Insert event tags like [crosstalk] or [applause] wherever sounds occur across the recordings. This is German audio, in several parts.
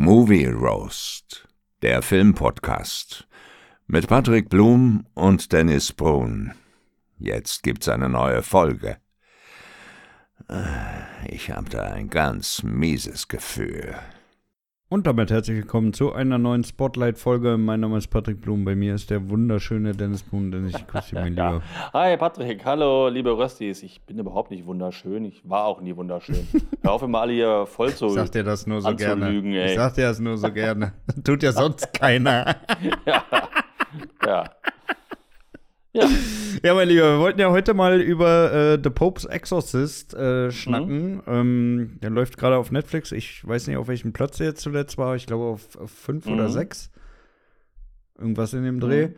Movie Roast, der Filmpodcast mit Patrick Blum und Dennis Brun. Jetzt gibt's eine neue Folge. Ich hab da ein ganz mieses Gefühl. Und damit herzlich willkommen zu einer neuen Spotlight-Folge. Mein Name ist Patrick Blum. Bei mir ist der wunderschöne Dennis Blum, Dennis, ich grüße dich, mein Lieber. [laughs] Hi Patrick, hallo liebe Röstis. Ich bin überhaupt nicht wunderschön. Ich war auch nie wunderschön. [laughs] Hör auf immer alle hier voll zu Ich sag dir das nur so gerne. ey. Ich sag dir das nur so gerne. Tut ja sonst keiner. [laughs] ja. ja. Ja, [laughs] Ja, mein Lieber, wir wollten ja heute mal über äh, The Pope's Exorcist äh, schnacken. Mhm. Ähm, der läuft gerade auf Netflix. Ich weiß nicht, auf welchem Platz er jetzt zuletzt war. Ich glaube auf, auf fünf oder Mhm. sechs. Irgendwas in dem Dreh.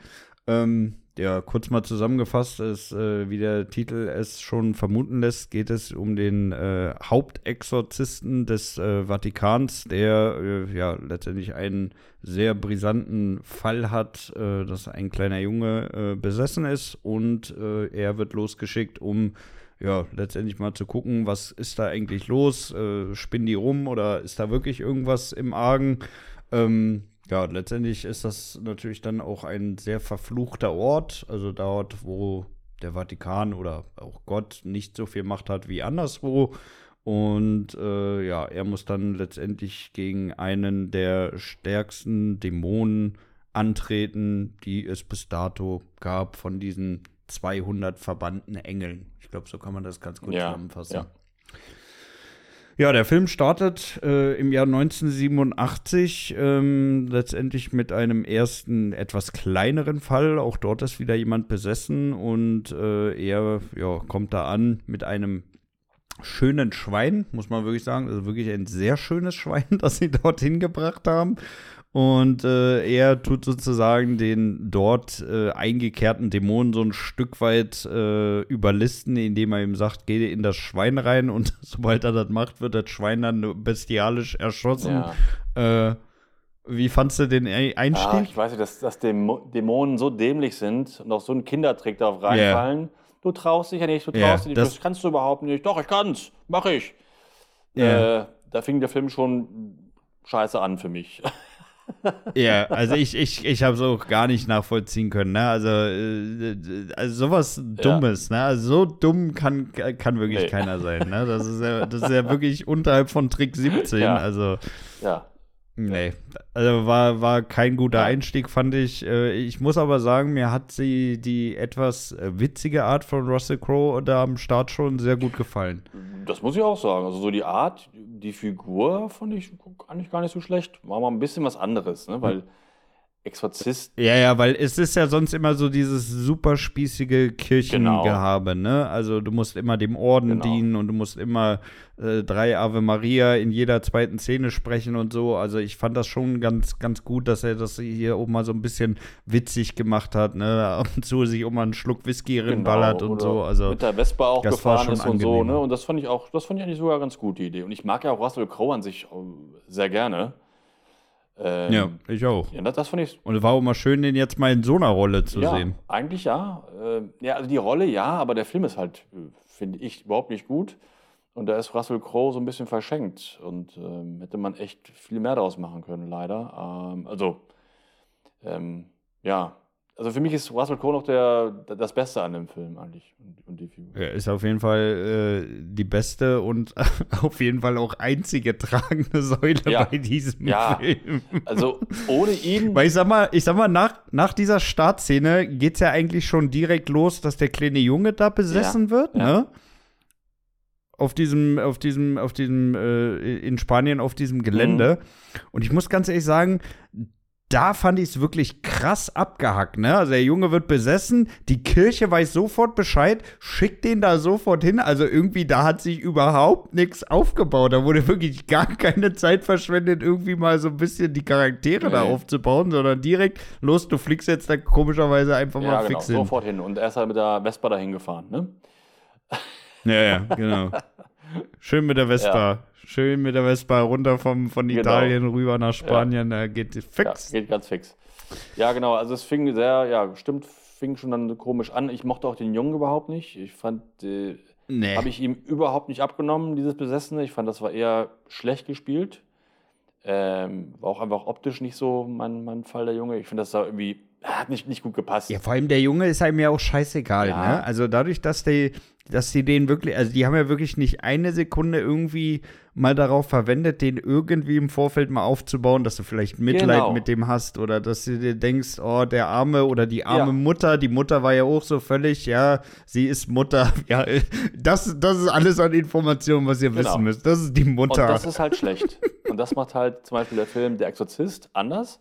Ähm, ja, kurz mal zusammengefasst ist, äh, wie der Titel es schon vermuten lässt, geht es um den äh, Hauptexorzisten des äh, Vatikans, der äh, ja letztendlich einen sehr brisanten Fall hat, äh, dass ein kleiner Junge äh, besessen ist und er wird losgeschickt, um ja letztendlich mal zu gucken, was ist da eigentlich los, äh, spinnen die rum oder ist da wirklich irgendwas im Argen? Ähm, ja, letztendlich ist das natürlich dann auch ein sehr verfluchter Ort, also dort, wo der Vatikan oder auch Gott nicht so viel Macht hat wie anderswo. Und äh, ja, er muss dann letztendlich gegen einen der stärksten Dämonen antreten, die es bis dato gab von diesen 200 verbannten Engeln. Ich glaube, so kann man das ganz gut Ja, zusammenfassen. ja. Ja, der Film startet äh, im Jahr 1987 ähm, letztendlich mit einem ersten etwas kleineren Fall. Auch dort ist wieder jemand besessen und äh, er ja, kommt da an mit einem schönen Schwein, muss man wirklich sagen. Also wirklich ein sehr schönes Schwein, [laughs] das sie dorthin gebracht haben. Und äh, er tut sozusagen den dort äh, eingekehrten Dämonen so ein Stück weit äh, überlisten, indem er ihm sagt, geh in das Schwein rein und [laughs] sobald er das macht, wird das Schwein dann bestialisch erschossen. ja. Äh, wie fandst du den Ei- Ah, Einstieg? ich weiß nicht, dass, dass Dämo- Dämonen so dämlich sind und auch so ein Kindertrick darauf reinfallen. Du traust dich ja nicht, du traust dich nicht, das- das kannst du überhaupt nicht. Doch, ich kann's, mach ich. Ja. Äh, da fing der Film schon scheiße an für mich. [laughs] Ja, also ich, ich, ich habe es auch gar nicht nachvollziehen können. Ne? Also, äh, also sowas Dummes, ne? Also so dumm kann, kann wirklich Nee. keiner sein. Ne? Das, ist ja, das ist ja wirklich unterhalb von Trick 17. Ja. Also, ja. Nee. Also war, war kein guter. Einstieg, fand ich. Äh, Ich muss aber sagen, mir hat sie die etwas äh, witzige Art von Russell Crowe da am Start schon sehr gut gefallen. Das muss ich auch sagen. Also so die Art, die Figur fand ich eigentlich gar nicht so schlecht. War mal ein bisschen was anderes, ne? Weil Exorzist, Ja, ja, weil es ist ja sonst immer so dieses super spießige Kirchengehabe, ne? Also du musst immer dem Orden Genau. dienen und du musst immer äh, drei Ave Maria in jeder zweiten Szene sprechen und so. Also ich fand das schon ganz, ganz gut, dass er das hier oben mal so ein bisschen witzig gemacht hat, ne? [laughs] Ab und zu sich auch mal einen Schluck Whisky rinballert und so. Also mit der Vespa auch gefahren ist und so, angenehm. ne? Und das fand ich auch, das fand ich eigentlich sogar ganz gut, die Idee. Und ich mag ja auch Russell Crowe an sich äh, sehr gerne. Ähm, ja, ich auch. ja, das, das fand ich Und es war auch mal schön, den jetzt mal in so einer Rolle zu ja, sehen. eigentlich ja. Äh, ja, also die Rolle ja, aber der Film ist halt, äh, finde ich, überhaupt nicht gut. Und da ist Russell Crowe so ein bisschen verschenkt. Und ähm, hätte man echt viel mehr daraus machen können, leider. Ähm, also, ähm, ja. Also für mich ist Russell Crowe noch der, das Beste an dem Film eigentlich. Und, die Figur. Ja, ist auf jeden Fall äh, die beste und [laughs] auf jeden Fall auch einzige tragende Säule Ja. bei diesem Ja. Film. Also ohne ihn. Weil ich sag mal, ich sag mal, nach, nach dieser Startszene geht's ja eigentlich schon direkt los, dass der kleine Junge da besessen Ja, wird, ne? Auf diesem, auf diesem, auf diesem, äh, in Spanien auf diesem Gelände. Mhm. Und ich muss ganz ehrlich sagen, da fand ich es wirklich krass abgehackt, ne? Also der Junge wird besessen, die Kirche weiß sofort Bescheid, schickt den da sofort hin. Also irgendwie, da hat sich überhaupt nichts aufgebaut. Da wurde wirklich gar keine Zeit verschwendet, irgendwie mal so ein bisschen die Charaktere da Nee. aufzubauen, sondern direkt, los, du fliegst jetzt da komischerweise einfach ja, mal genau, fix hin. sofort hin. Und er ist halt mit der Vespa dahin gefahren, ne? Ja, ja, genau. [laughs] Schön mit der Vespa. Schön mit der Vespa runter vom, von Genau. Italien rüber nach Spanien. Da geht fix. Ja, geht ganz fix. Ja, genau. Also es fing sehr, ja, stimmt, fing schon dann komisch an. Ich mochte auch den Jungen überhaupt nicht. Ich fand, äh, nee. habe ich ihm überhaupt nicht abgenommen, dieses Besessene. Ich fand, das war eher schlecht gespielt. Ähm, war auch einfach optisch nicht so mein, mein Fall, der Junge. Ich finde, das da irgendwie hat nicht, nicht gut gepasst. Ja, vor allem der Junge ist einem ja auch scheißegal, Ja. ne? Also dadurch, dass die, dass die den wirklich, also die haben ja wirklich nicht eine Sekunde irgendwie mal darauf verwendet, den irgendwie im Vorfeld mal aufzubauen, dass du vielleicht Mitleid Genau. mit dem hast oder dass du dir denkst, oh, der arme oder die arme Ja. Mutter, die Mutter war ja auch so völlig, ja, sie ist Mutter. [laughs] Ja, das, das ist alles an Informationen, was ihr Genau. wissen müsst. Das ist die Und Mutter. das ist halt schlecht. Und das macht halt zum Beispiel der Film Der Exorzist anders.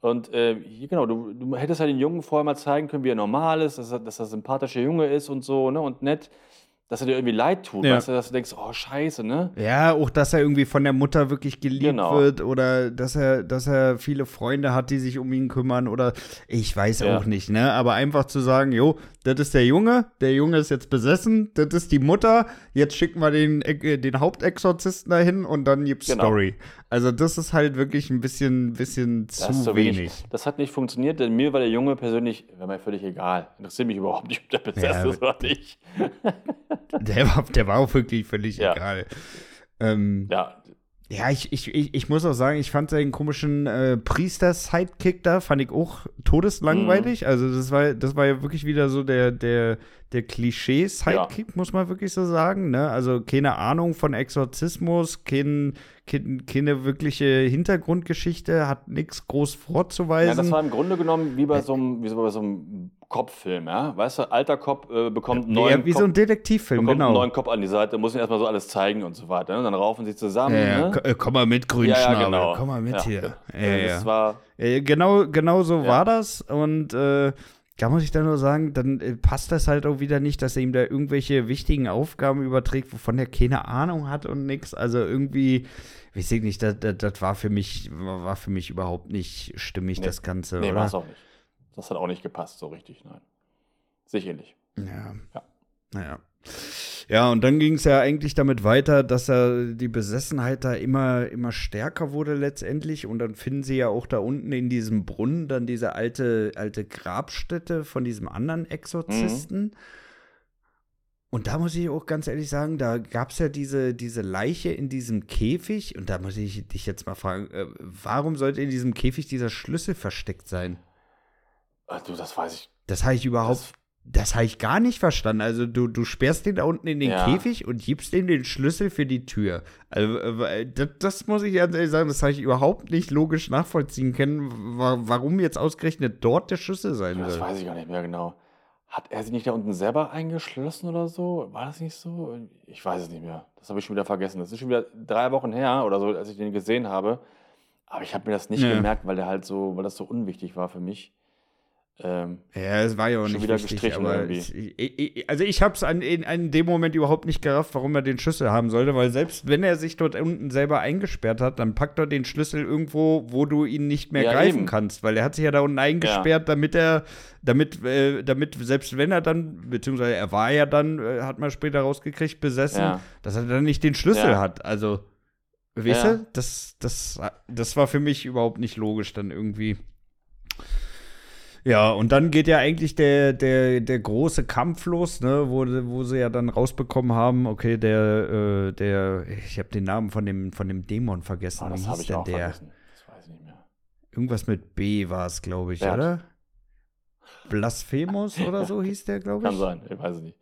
Und äh, genau, du, du hättest halt den Jungen vorher mal zeigen können, wie er normal ist, dass er, dass er sympathischer Junge ist und so, ne? Und nett, dass er dir irgendwie leid tut, Ja. weißt du, dass du denkst, oh, scheiße, ne? Ja, auch dass er irgendwie von der Mutter wirklich geliebt Genau. wird oder dass er, dass er viele Freunde hat, die sich um ihn kümmern oder ich weiß Ja. auch nicht, ne? Aber einfach zu sagen, jo, das ist der Junge, der Junge ist jetzt besessen, das ist die Mutter, jetzt schicken wir den, äh, den Hauptexorzisten dahin und dann gibt's Genau. Story. Also das ist halt wirklich ein bisschen, bisschen Das zu so wenig. Das hat nicht funktioniert, denn mir war der Junge persönlich, war mir völlig egal. Interessiert mich überhaupt nicht, ob der besessen Ja, ist oder nicht. [laughs] [laughs] Der war, der war auch wirklich völlig Ja. egal. Ähm, Ja, Ja, ich, ich, ich, ich muss auch sagen, ich fand seinen komischen äh, Priester-Sidekick da, fand ich auch todeslangweilig. Mhm. Also das war, das war ja wirklich wieder so der, der, der Klischee-Sidekick, muss man wirklich so sagen. Ne? Also keine Ahnung von Exorzismus, kein, kein, keine wirkliche Hintergrundgeschichte, hat nichts groß vorzuweisen. Ja, das war im Grunde genommen wie bei so einem, wie so bei so einem Kopffilm, ja. Weißt du, alter Kopf äh, bekommt einen neuen ja, wie Kopf, so ein Detektivfilm, bekommt einen genau. neuen Kopf an die Seite, muss ihm erstmal so alles zeigen und so weiter. Ne? Dann raufen sie zusammen. Ja, ja, ne? äh, komm mal mit, ja, Grünschnabel. ja, genau. Komm mal mit ja. hier. Ja, Ja, ja. Das war, Äh, genau, genau so Ja. war das. Und äh, da muss ich dann nur sagen, dann äh, passt das halt auch wieder nicht, dass er ihm da irgendwelche wichtigen Aufgaben überträgt, wovon er keine Ahnung hat und nix. Also irgendwie, weiß ich nicht, das, das, das war für mich, war für mich überhaupt nicht stimmig, Nee. das Ganze. nee, war es auch nicht. Das hat auch nicht gepasst, so richtig, nein. Sicher nicht. Ja. Ja. Naja. Ja, und dann ging es ja eigentlich damit weiter, dass er die Besessenheit da immer, immer stärker wurde letztendlich. Und dann finden sie ja auch da unten in diesem Brunnen dann diese alte, alte Grabstätte von diesem anderen Exorzisten. Und da muss ich auch ganz ehrlich sagen, da gab es ja diese, diese Leiche in diesem Käfig. Und da muss ich dich jetzt mal fragen, äh, warum sollte in diesem Käfig dieser Schlüssel versteckt sein? Äh, du, das weiß ich. Das habe ich überhaupt, das, habe ich gar nicht verstanden. Also du, du sperrst den da unten in den Ja. Käfig und gibst ihm den Schlüssel für die Tür. Also äh, das, das muss ich ganz ehrlich sagen, das habe ich überhaupt nicht logisch nachvollziehen können, wa warum jetzt ausgerechnet dort der Schlüssel sein Das soll. weiß ich gar nicht mehr genau. Hat er sich nicht da unten selber eingeschlossen oder so? War das nicht so? Ich weiß es nicht mehr. Das habe ich schon wieder vergessen. Das ist schon wieder drei Wochen her oder so, als ich den gesehen habe. Aber ich habe mir das nicht Ja. gemerkt, weil der halt so, weil das so unwichtig war für mich. Ähm, Ja, es war ja auch Schon nicht wieder wichtig, gestrichen aber irgendwie. ich, ich, also ich habe es an, in, in dem Moment überhaupt nicht gerafft, warum er den Schlüssel haben sollte, weil selbst wenn er sich dort unten selber eingesperrt hat, dann packt er den Schlüssel irgendwo, wo du ihn nicht mehr Ja, greifen eben. kannst, weil er hat sich ja da unten eingesperrt, damit er, damit, äh, damit selbst wenn er dann, beziehungsweise er war ja dann, äh, hat man später rausgekriegt, besessen, Ja. dass er dann nicht den Schlüssel Ja. hat. Also, weißt Ja. du, das, das, das war für mich überhaupt nicht logisch dann irgendwie. Ja, und dann geht ja eigentlich der, der, der große Kampf los, ne, wo, wo sie ja dann rausbekommen haben, okay, der, äh, der, ich habe den Namen von dem, von dem Dämon vergessen. ah, Wie das hieß habe ich denn der? vergessen. Das weiß ich nicht mehr. Irgendwas mit B war es, glaube ich, Bert. oder? Blasphemus oder [laughs] so hieß der, glaube ich. Kann sein, ich weiß es nicht.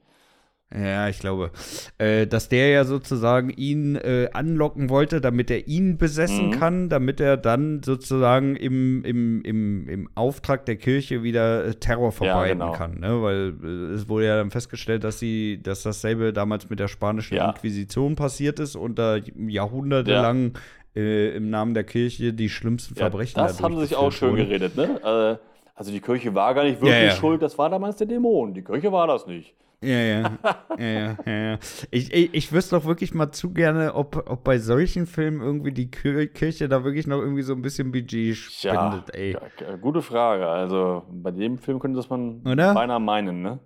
Ja, ich glaube, äh, dass der ja sozusagen ihn äh, anlocken wollte, damit er ihn besessen Mhm. kann, damit er dann sozusagen im, im, im, im Auftrag der Kirche wieder äh, Terror verbreiten genau. kann. Ne? Weil äh, es wurde ja dann festgestellt, dass sie, dass dasselbe damals mit der spanischen Ja. Inquisition passiert ist und da jahrhundertelang äh, im Namen der Kirche die schlimmsten Ja, Verbrechen das da haben sie sich auch schön geredet, ne? Äh, Also die Kirche war gar nicht wirklich Ja, ja. schuld, das war damals der Dämon. Die Kirche war das nicht. Ja, ja. ja, ja, ja. Ich, ich, ich wüsste doch wirklich mal zu gerne, ob, ob bei solchen Filmen irgendwie die Kir Kirche da wirklich noch irgendwie so ein bisschen Budget spendet, ey. ja, g- gute Frage. Also bei dem Film könnte das man Oder? beinahe meinen, ne?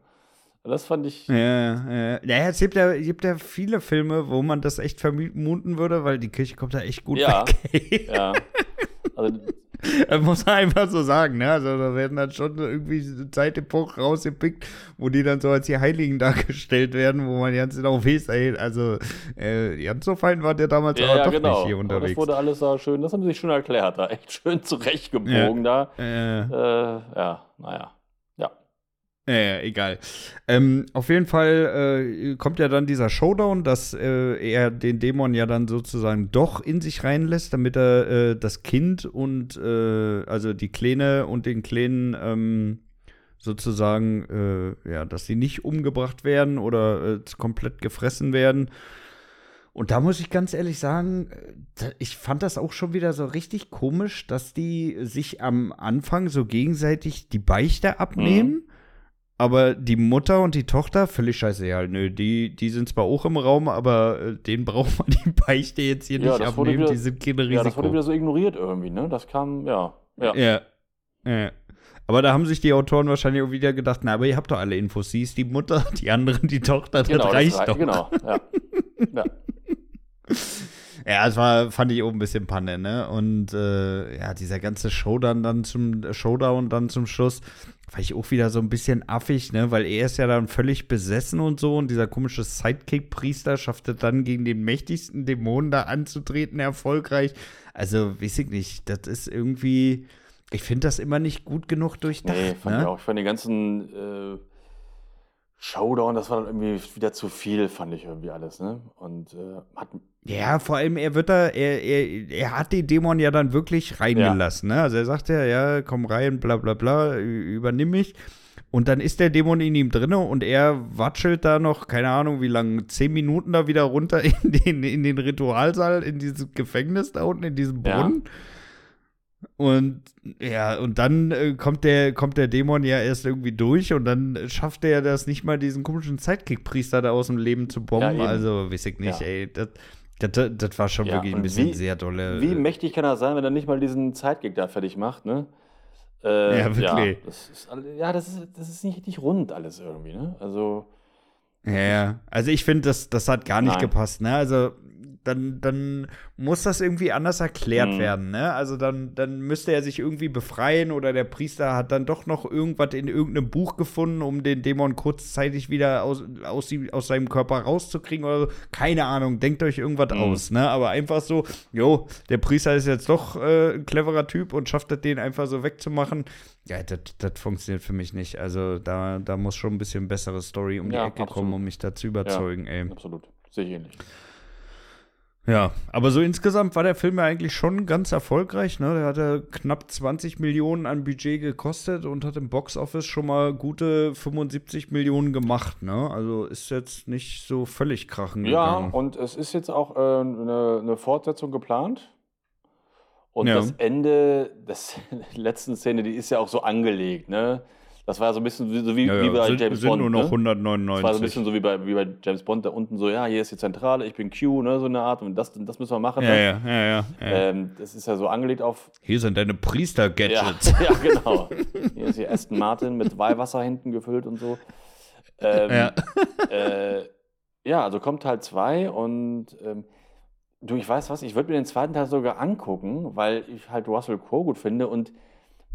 Das fand ich. Ja, ja. Naja, es gibt ja, gibt ja viele Filme, wo man das echt vermuten würde, weil die Kirche kommt da echt gut Ja. weg. ey. Ja. Also [laughs] muss man einfach so sagen, ne? Also da werden dann schon irgendwie Zeitepochen rausgepickt, wo die dann so als die Heiligen [laughs] dargestellt werden, wo man ganz genau weiß, ey, also äh, ganz so fein war der damals Ja, aber ja, doch genau. nicht hier Aber unterwegs. Das wurde alles da schön, das haben sie sich schon erklärt, da echt schön zurechtgebogen da. äh, Äh, ja, naja. Ja. Äh, egal. Ähm, auf jeden Fall äh, kommt ja dann dieser Showdown, dass äh, er den Dämon ja dann sozusagen doch in sich reinlässt, damit er äh, das Kind und äh, also die Kleine und den Kleinen ähm, sozusagen, äh, ja, dass sie nicht umgebracht werden oder äh, komplett gefressen werden. Und da muss ich ganz ehrlich sagen, ich fand das auch schon wieder so richtig komisch, dass die sich am Anfang so gegenseitig die Beichte abnehmen. Aber die Mutter und die Tochter, völlig scheißegal. Nö, die, die sind zwar auch im Raum, aber äh, denen braucht man die Beichte jetzt hier Ja, nicht das abnehmen. wieder- die sind kein Risiko. Ja, das wurde wieder so ignoriert irgendwie, ne? Das kam, ja. Ja. Ja. ja. Aber da haben sich die Autoren wahrscheinlich auch wieder gedacht, na, aber ihr habt doch alle Infos. Sie ist die Mutter, [laughs] die anderen die Tochter, das Genau, reicht rei- doch. Genau, ja. ja. [laughs] Ja, das war, fand ich auch ein bisschen Panne, ne? Und äh, ja, dieser ganze Showdown dann zum Showdown dann zum Schluss, war ich auch wieder so ein bisschen affig, ne? Weil er ist ja dann völlig besessen und so und dieser komische Sidekick-Priester schafft es dann gegen den mächtigsten Dämonen da anzutreten, erfolgreich. Also, weiß ich nicht, das ist irgendwie, ich finde das immer nicht gut genug durchdacht. Nee, fand ne? ich auch. Ich fand den ganzen äh, Showdown, das war dann irgendwie wieder zu viel, fand ich irgendwie alles, ne? Und äh, hat, Ja, vor allem, er wird da, er, er, er hat den Dämon ja dann wirklich reingelassen, ne? Also er sagt ja, ja, komm rein, bla bla bla, übernimm mich. Und dann ist der Dämon in ihm drinne und er watschelt da noch, keine Ahnung, wie lange, zehn Minuten da wieder runter [laughs] in den, in den Ritualsaal, in dieses Gefängnis da unten, in diesem Ja. Und ja, und dann äh, kommt der, kommt der Dämon ja erst irgendwie durch und dann schafft er das nicht mal, diesen komischen Sidekick-Priester da aus dem Leben zu bomben. Ja, also, weiß ich nicht, Ja. ey. Das, das, das war schon Ja, wirklich ein bisschen wie- sehr dolle. wie mächtig kann er sein, wenn er nicht mal diesen Zeitgig da fertig macht, ne? Äh, Ja, wirklich. Ja, das ist, ja, das ist, das ist nicht richtig rund alles irgendwie, ne? Also, Ja, ja. Also ich finde, das, das hat gar nicht Nein. gepasst, ne? Also dann, dann muss das irgendwie anders erklärt Mhm. werden, ne? Also dann, dann müsste er sich irgendwie befreien oder der Priester hat dann doch noch irgendwas in irgendeinem Buch gefunden, um den Dämon kurzzeitig wieder aus, aus, die- aus seinem Körper rauszukriegen oder so. Keine Ahnung, denkt euch irgendwas Mhm. aus, ne? Aber einfach so, jo, der Priester ist jetzt doch äh, ein cleverer Typ und schafft es, den einfach so wegzumachen. Ja, das das funktioniert für mich nicht. Also da, da muss schon ein bisschen bessere Story um die Ja, Ecke kommen, absolut. um mich da zu überzeugen, ey. absolut. Sehe ich ähnlich. Ja, aber so insgesamt war der Film ja eigentlich schon ganz erfolgreich. Ne? Der hatte knapp 20 Millionen an Budget gekostet und hat im Boxoffice schon mal gute 75 Millionen gemacht. Ne? Also ist jetzt nicht so völlig krachen Ja, gegangen. und es ist jetzt auch äh, eine, eine Fortsetzung geplant. Und Ja. das Ende der [laughs] letzten Szene, die ist ja auch so angelegt, ne? Das war ja so ein bisschen wie, so wie, ja, wie ja, bei sind, James sind Bond. nur noch ne? 199. Das war so ein bisschen so wie bei, wie bei James Bond, da unten so, ja, hier ist die Zentrale, ich bin Q, ne, so eine Art, und das, das müssen wir machen. ja, ne? ja, ja, ja, ja. Ähm, das ist ja so angelegt auf. Hier sind deine Ja, Priester-Gadgets. [laughs] ja, genau. Hier ist hier Aston Martin mit Weihwasser hinten gefüllt und so. Ähm, Ja. [laughs] äh, ja, also kommt Teil 2 und ähm, du, ich weiß was, ich würde mir den zweiten Teil sogar angucken, weil ich halt Russell Crowe gut finde und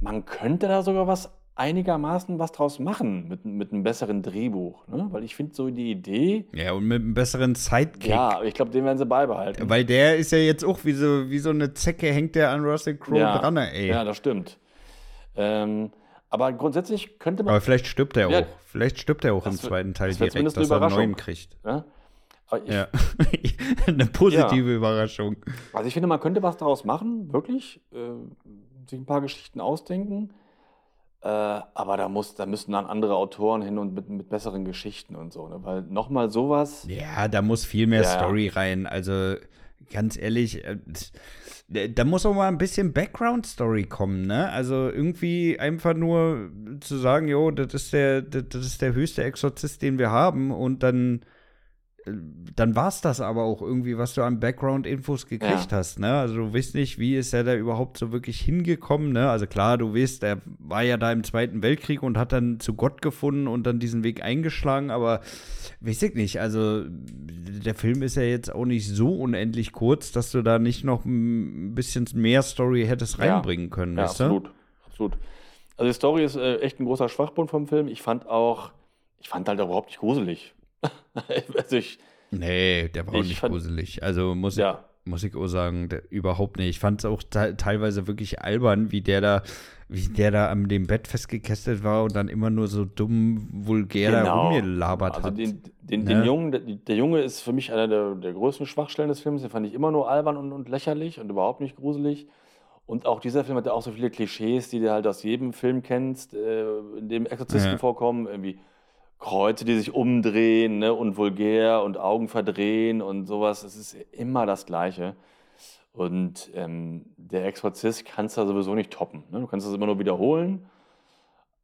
man könnte da sogar was einigermaßen was draus machen mit, mit einem besseren Drehbuch. Ne? Weil ich finde so die Idee, Ja, und mit einem besseren Sidekick. ja, aber ich glaube, den werden sie beibehalten. Weil der ist ja jetzt auch wie so, wie so eine Zecke, hängt der an Russell Crowe Ja. dran, ey. Ja, das stimmt. Ähm, aber grundsätzlich könnte man. Aber vielleicht stirbt er Ja. auch. Vielleicht stirbt er auch im zweiten Teil das direkt, dass er einen neuen kriegt. Ja? Aber ich, Ja. [laughs] Eine positive Überraschung. Also ich finde, man könnte was daraus machen, wirklich. Äh, sich ein paar Geschichten ausdenken. Äh, aber da, muss, da müssen dann andere Autoren hin und mit, mit besseren Geschichten und so. Ne? Weil nochmal sowas. Ja, da muss viel mehr Ja. Story rein. Also ganz ehrlich, äh, da muss auch mal ein bisschen Background-Story kommen, ne? Also irgendwie einfach nur zu sagen, jo, das ist der, das ist der höchste Exorzist, den wir haben und dann dann war es das aber auch irgendwie, was du an Background-Infos gekriegt Ja. hast, ne? Also du weißt nicht, wie ist er da überhaupt so wirklich hingekommen, ne? Also klar, du weißt, er war ja da im Zweiten Weltkrieg und hat dann zu Gott gefunden und dann diesen Weg eingeschlagen, aber weiß ich nicht, also der Film ist ja jetzt auch nicht so unendlich kurz, dass du da nicht noch ein bisschen mehr Story hättest Ja. reinbringen können, Ja, weißt du? absolut. Absolut. Also die Story ist äh, echt ein großer Schwachpunkt vom Film. Ich fand auch, ich fand halt überhaupt nicht gruselig. [laughs] also ich, Nee, der war auch Ich nicht fand- gruselig. Also muss, ja, ich, muss ich auch sagen, der, überhaupt nicht. Ich fand es auch te teilweise wirklich albern, wie der da, wie der da an dem Bett festgekesselt war und dann immer nur so dumm, vulgär da genau. rumgelabert Also hat. den, den, Ne? den Jungen, der, der Junge ist für mich einer der, der größten Schwachstellen des Films. Den fand ich immer nur albern und, und lächerlich und überhaupt nicht gruselig. Und auch dieser Film hat ja auch so viele Klischees, die du halt aus jedem Film kennst, äh, in dem Exorzisten Ja. vorkommen. Irgendwie Kreuze, die sich umdrehen ne? und vulgär und Augen verdrehen und sowas. Es ist immer das Gleiche. Und ähm, der Exorzist kannst du sowieso nicht toppen. Ne? Du kannst das immer nur wiederholen.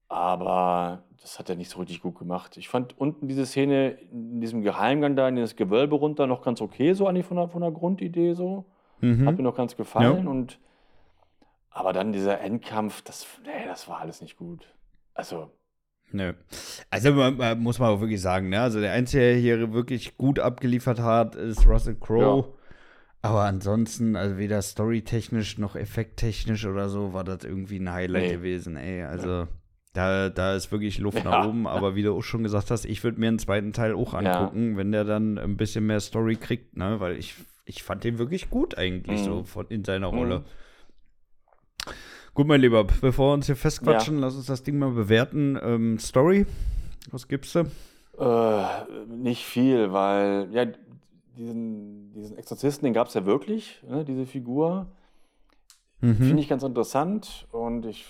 Aber das hat er nicht so richtig gut gemacht. Ich fand unten diese Szene in diesem Geheimgang da, in das Gewölbe runter, noch ganz okay, so an von der, von der Grundidee so. Mhm. Hat mir noch ganz gefallen. Und, aber dann dieser Endkampf, das, nee, das war alles nicht gut. Also, Nö. Also man, man muss man auch wirklich sagen, ne? Also der Einzige, der hier wirklich gut abgeliefert hat, ist Russell Crowe. Ja. Aber ansonsten, also weder storytechnisch noch effekttechnisch oder so, war das irgendwie ein Highlight Nee. gewesen, ey. Also da, da ist wirklich Luft Ja. nach oben. Aber wie du auch schon gesagt hast, ich würde mir einen zweiten Teil auch Ja. angucken, wenn der dann ein bisschen mehr Story kriegt, ne? Weil ich, ich fand den wirklich gut eigentlich Mhm. so von, in seiner Mhm. Gut, mein Lieber, bevor wir uns hier festquatschen, lass uns das Ding mal bewerten. Ähm, Story, was gibst du? Äh, nicht viel, weil ja, diesen, diesen Exorzisten, den gab es ja wirklich, ne, diese Figur. Mhm. Finde ich ganz interessant und ich,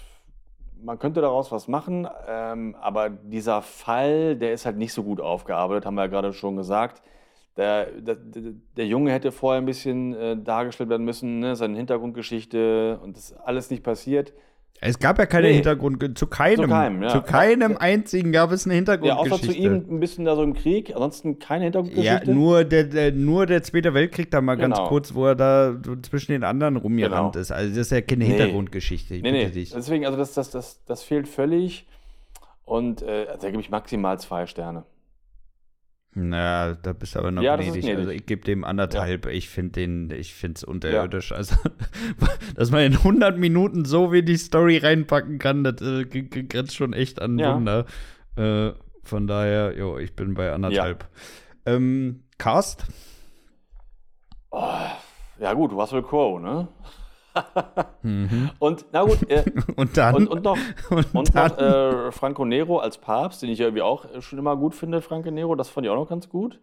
man könnte daraus was machen, ähm, aber dieser Fall, der ist halt nicht so gut aufgearbeitet, haben wir ja gerade schon gesagt. Der, der, der Junge hätte vorher ein bisschen äh, dargestellt werden müssen, ne, seine Hintergrundgeschichte und das ist alles nicht passiert. Es gab ja keine Nee. Hintergrund, zu keinem, Zu keinem, ja. zu keinem einzigen gab es eine Ja, außer Hintergrundgeschichte. zu ihm ein bisschen da so im Krieg, ansonsten keine Ja, Hintergrundgeschichte. nur der, der, nur der Zweite Weltkrieg da mal ganz Genau. kurz, wo er da zwischen den anderen rumgerannt Genau. ist. Also das ist ja keine Nee. Hintergrundgeschichte. Ich Nee, bitte nee. dich. Deswegen, also das, das, das, das fehlt völlig. Und äh, also da gebe ich maximal zwei Sterne. Na, da bist du aber noch Ja, gnädig. Also ich gebe dem anderthalb. Ich finde den, ich finde es unterirdisch. Also, [laughs] dass man in 100 Minuten so wenig Story reinpacken kann, das äh, grenzt schon echt an Ja. Wunder. Äh, von daher, jo, ich bin bei anderthalb. Ähm, Cast? Oh, ja gut, Russell Crowe, ne? Mhm. Und na gut, äh, [laughs] Und dann? und, und noch, [laughs] und und dann noch äh, Franco Nero als Papst, den ich ja irgendwie auch schon immer gut finde, Franco Nero, das fand ich auch noch ganz gut.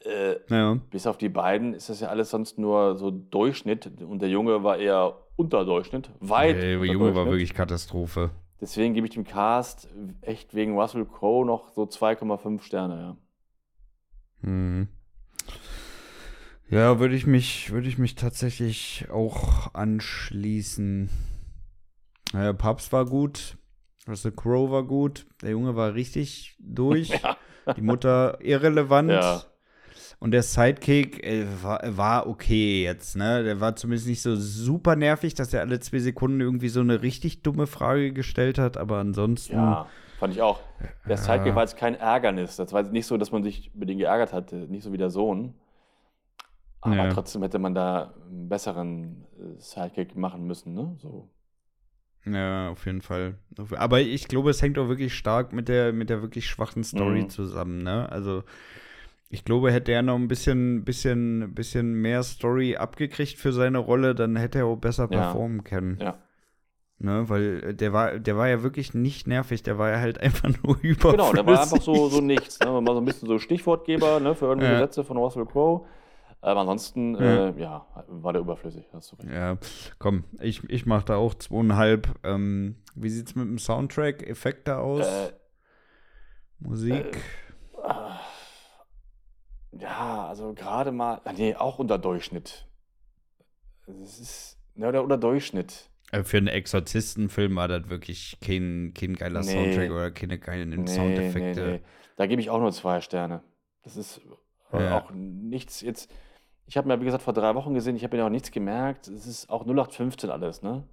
Äh, ja. bis auf die beiden ist das ja alles sonst nur so Durchschnitt und der Junge war eher Unterdurchschnitt, weit Ey, der unter Junge war wirklich Katastrophe. Deswegen gebe ich dem Cast echt wegen Russell Crowe noch so 2,5 Sterne, ja. Mhm. Ja, würde ich mich, würde ich mich tatsächlich auch anschließen. Ja, Papst war gut, Russell Crowe war gut, der Junge war richtig durch, [laughs] die Mutter irrelevant. Ja. Und der Sidekick äh, war, war okay jetzt, ne? Der war zumindest nicht so super nervig, dass er alle zwei Sekunden irgendwie so eine richtig dumme Frage gestellt hat, aber ansonsten. Ja, fand ich auch. Der Ja. Sidekick war jetzt kein Ärgernis. Das war jetzt nicht so, dass man sich über den geärgert hatte. Nicht so wie der Sohn. Aber Ja. trotzdem hätte man da einen besseren äh, Sidekick machen müssen, ne? So. Ja, auf jeden Fall. Aber ich glaube, es hängt auch wirklich stark mit der, mit der wirklich schwachen Story Mhm. zusammen, ne? Also, ich glaube, hätte er noch ein bisschen, bisschen, bisschen mehr Story abgekriegt für seine Rolle, dann hätte er auch besser Ja. performen können. Ja. Ne? Weil äh, der war, der war ja wirklich nicht nervig, der war ja halt [laughs] einfach nur überflüssig. Genau, der war einfach so, so nichts. Ne? Mal so ein bisschen so Stichwortgeber ne? für irgendwelche Ja. Sätze von Russell Crowe. Aber ansonsten, Ja. äh, ja, war der überflüssig. Hast du recht. Ja, komm, ich, ich mach da auch zweieinhalb. Ähm, wie sieht's mit dem Soundtrack, Effekte aus? Äh, Musik? ah, ja, also gerade mal, ah, nee, auch unter Durchschnitt. Das ist, ne, oder unter Durchschnitt. Äh, Für einen Exorzistenfilm war das wirklich kein, kein geiler Nee. Soundtrack oder keine geilen Nee, Soundeffekte. nee, nee. Da gebe ich auch nur zwei Sterne. Das ist Äh, Ja. Auch nichts jetzt. Ich habe mir, wie gesagt, vor drei Wochen gesehen, ich habe mir auch nichts gemerkt. Es ist auch 0815 alles, ne?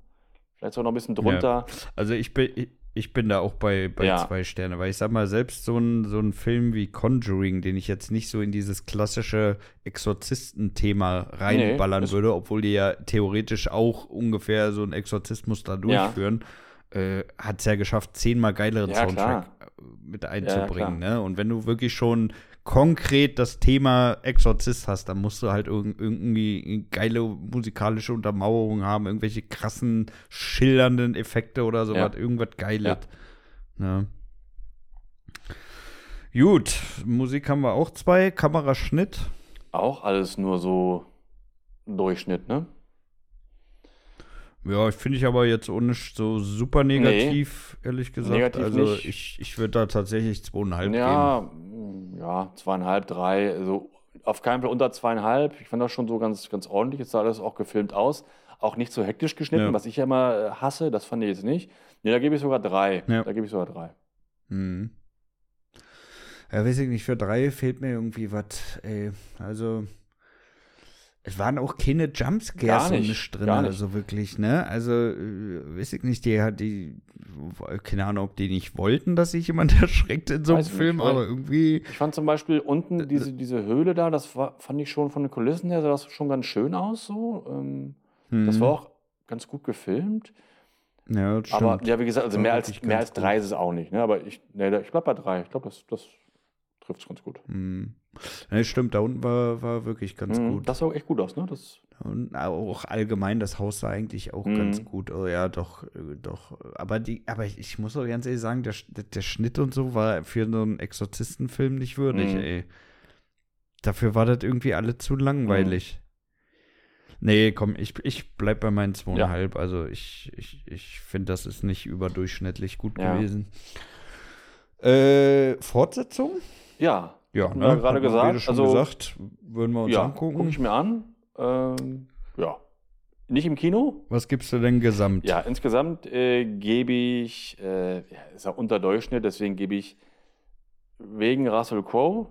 Vielleicht sogar noch ein bisschen drunter. Also ich bin, ich, ich bin da auch bei, bei Ja. zwei Sterne, weil ich sag mal, selbst so ein, so ein Film wie Conjuring, den ich jetzt nicht so in dieses klassische Exorzistenthema reinballern das- würde, obwohl die ja theoretisch auch ungefähr so einen Exorzismus da Ja. durchführen, äh, hat es ja geschafft, zehnmal geileren Ja, Soundtrack klar. äh, mit einzubringen. klar. ne? Und wenn du wirklich schon konkret das Thema Exorzist hast, dann musst du halt irg irgendwie geile musikalische Untermauerung haben, irgendwelche krassen, schillernden Effekte oder sowas, Ja. irgendwas Geiles. Ne? Gut, Musik haben wir auch zwei, Kameraschnitt. Auch alles nur so Durchschnitt, ne? Ja, finde ich aber jetzt auch nicht so super negativ, ehrlich gesagt. Negativ also nicht. ich, ich würde da tatsächlich zweieinhalb geben. Ja, mm, ja, zweieinhalb, drei, also auf keinen Fall unter zweieinhalb. Ich fand das schon so ganz, ganz ordentlich. Jetzt sah das auch gefilmt aus. Auch nicht so hektisch geschnitten, Ja. was ich ja immer äh, hasse, das fand ich jetzt nicht. Nee, da gebe ich sogar drei. Ja. Da gebe ich sogar drei. Hm. Ja, weiß ich nicht, für drei fehlt mir irgendwie was, ey. Also, es waren auch keine Jumpscares Gar so nicht, nicht drin, gar nicht. also wirklich, ne? Also, äh, weiß ich nicht, die hat die, keine Ahnung, ob die nicht wollten, dass sich jemand [laughs] erschreckt in so einem Weiß nicht, Film, weil- aber irgendwie, Ich fand zum Beispiel unten diese, diese Höhle da, das war, fand ich schon von den Kulissen her, sah das schon ganz schön aus. So. Ähm, Das hm, war auch ganz gut gefilmt. ja, das Aber stimmt. ja, wie gesagt, also mehr als, mehr als drei ist es auch nicht. Ne? Aber ich, da- ich bleib bei drei. Ich glaube, das, das trifft es ganz gut. Hm. Ja, stimmt, da unten war, war wirklich ganz Mhm, gut. Das sah auch echt gut aus, ne? Das, Und auch allgemein, das Haus sah eigentlich auch Mhm. ganz gut. Oh ja, doch, äh, doch. Aber die, aber ich, ich muss auch ganz ehrlich sagen, der, der, Schnitt und so war für so einen Exorzistenfilm nicht würdig, Mhm. ey. Dafür war das irgendwie alle zu langweilig. Nee, komm, ich, ich bleib bei meinen zweieinhalb. Also ich, ich, ich finde, das ist nicht überdurchschnittlich gut Ja. gewesen. Äh, Fortsetzung? ja, Ja, Hatten wir gerade gesagt. schon Also- gesagt, würden wir uns ja angucken. gucke ich mir an. Ähm, ja. Nicht im Kino? Was gibst du denn gesamt? Ja, insgesamt äh, gebe ich, äh, ja, ist ja unter Durchschnitt, deswegen gebe ich wegen Russell Crowe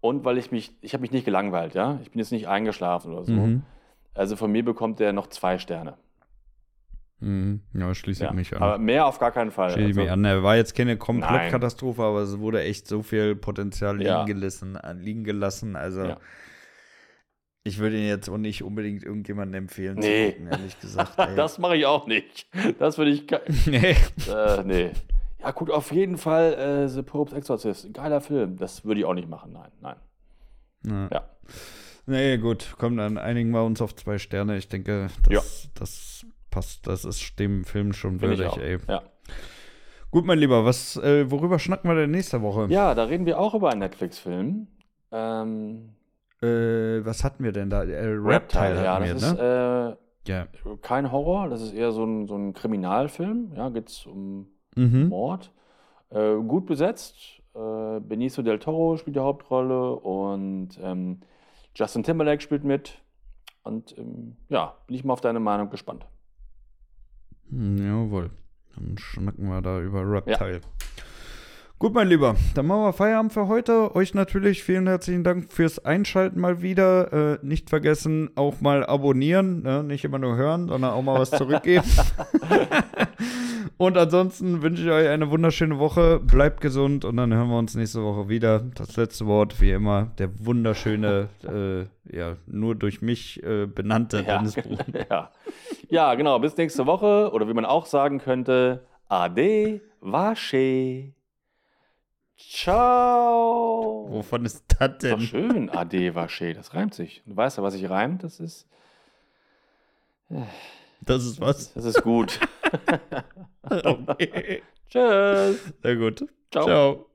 und weil ich mich, ich habe mich nicht gelangweilt, ja. Ich bin jetzt nicht eingeschlafen oder so. Mhm. Also von mir bekommt er noch zwei Sterne. Mhm. Ja, schließe Ja. ich mich an. Aber mehr auf gar keinen Fall. Schließe ich Also, mich an. Er war jetzt keine Komplettkatastrophe, aber es wurde echt so viel Potenzial liegen, Ja. gelassen, äh, liegen gelassen. Also Ja. ich würde ihn jetzt auch nicht unbedingt irgendjemandem empfehlen Nee. zu gucken, ehrlich gesagt. [laughs] Das mache ich auch nicht. Das würde ich. [laughs] nee. äh, nee. Ja, guckt auf jeden Fall äh, The Pope's Exorcist. Ein geiler Film. Das würde ich auch nicht machen. Nein, nein. Ja. Ja. Nee, gut, komm, dann einigen wir uns auf zwei Sterne. Ich denke, das, das passt, das ist dem Film schon würdig, ey. Ja. Gut, mein Lieber, was, äh, worüber schnacken wir denn nächste Woche? ja, da reden wir auch über einen Netflix-Film. Ähm, Äh, was hatten wir denn da? Äh, Reptile ja, hatten das wir, ist ne? äh, ja. kein Horror, das ist eher so ein, so ein Kriminalfilm. Ja, geht es um Mhm. Mord. Äh, gut besetzt. Äh, Benicio del Toro spielt die Hauptrolle und ähm, Justin Timberlake spielt mit. Und ähm, ja, bin ich mal auf deine Meinung gespannt. Hm, Jawohl. Dann schnacken wir da über Reptile. Gut, mein Lieber, dann machen wir Feierabend für heute. Euch natürlich vielen herzlichen Dank fürs Einschalten mal wieder. Äh, nicht vergessen, auch mal abonnieren. Ne? Nicht immer nur hören, sondern auch mal was zurückgeben. [laughs] und ansonsten wünsche ich euch eine wunderschöne Woche. Bleibt gesund und dann hören wir uns nächste Woche wieder. Das letzte Wort, wie immer, der wunderschöne, äh, ja, nur durch mich äh, benannte Ja. Dennis Bruch. [laughs] ja. Ja, genau. Bis nächste Woche. Oder wie man auch sagen könnte, Ade, Wasche. Ciao. Wovon ist das Ist doch denn? schön, [laughs] Ade, Wasche. Das reimt sich. Du weißt ja, was sich reimt. Das ist, Das ist was? das ist gut. [laughs] Okay. [laughs] Tschüss. Sehr gut. Ciao. Ciao.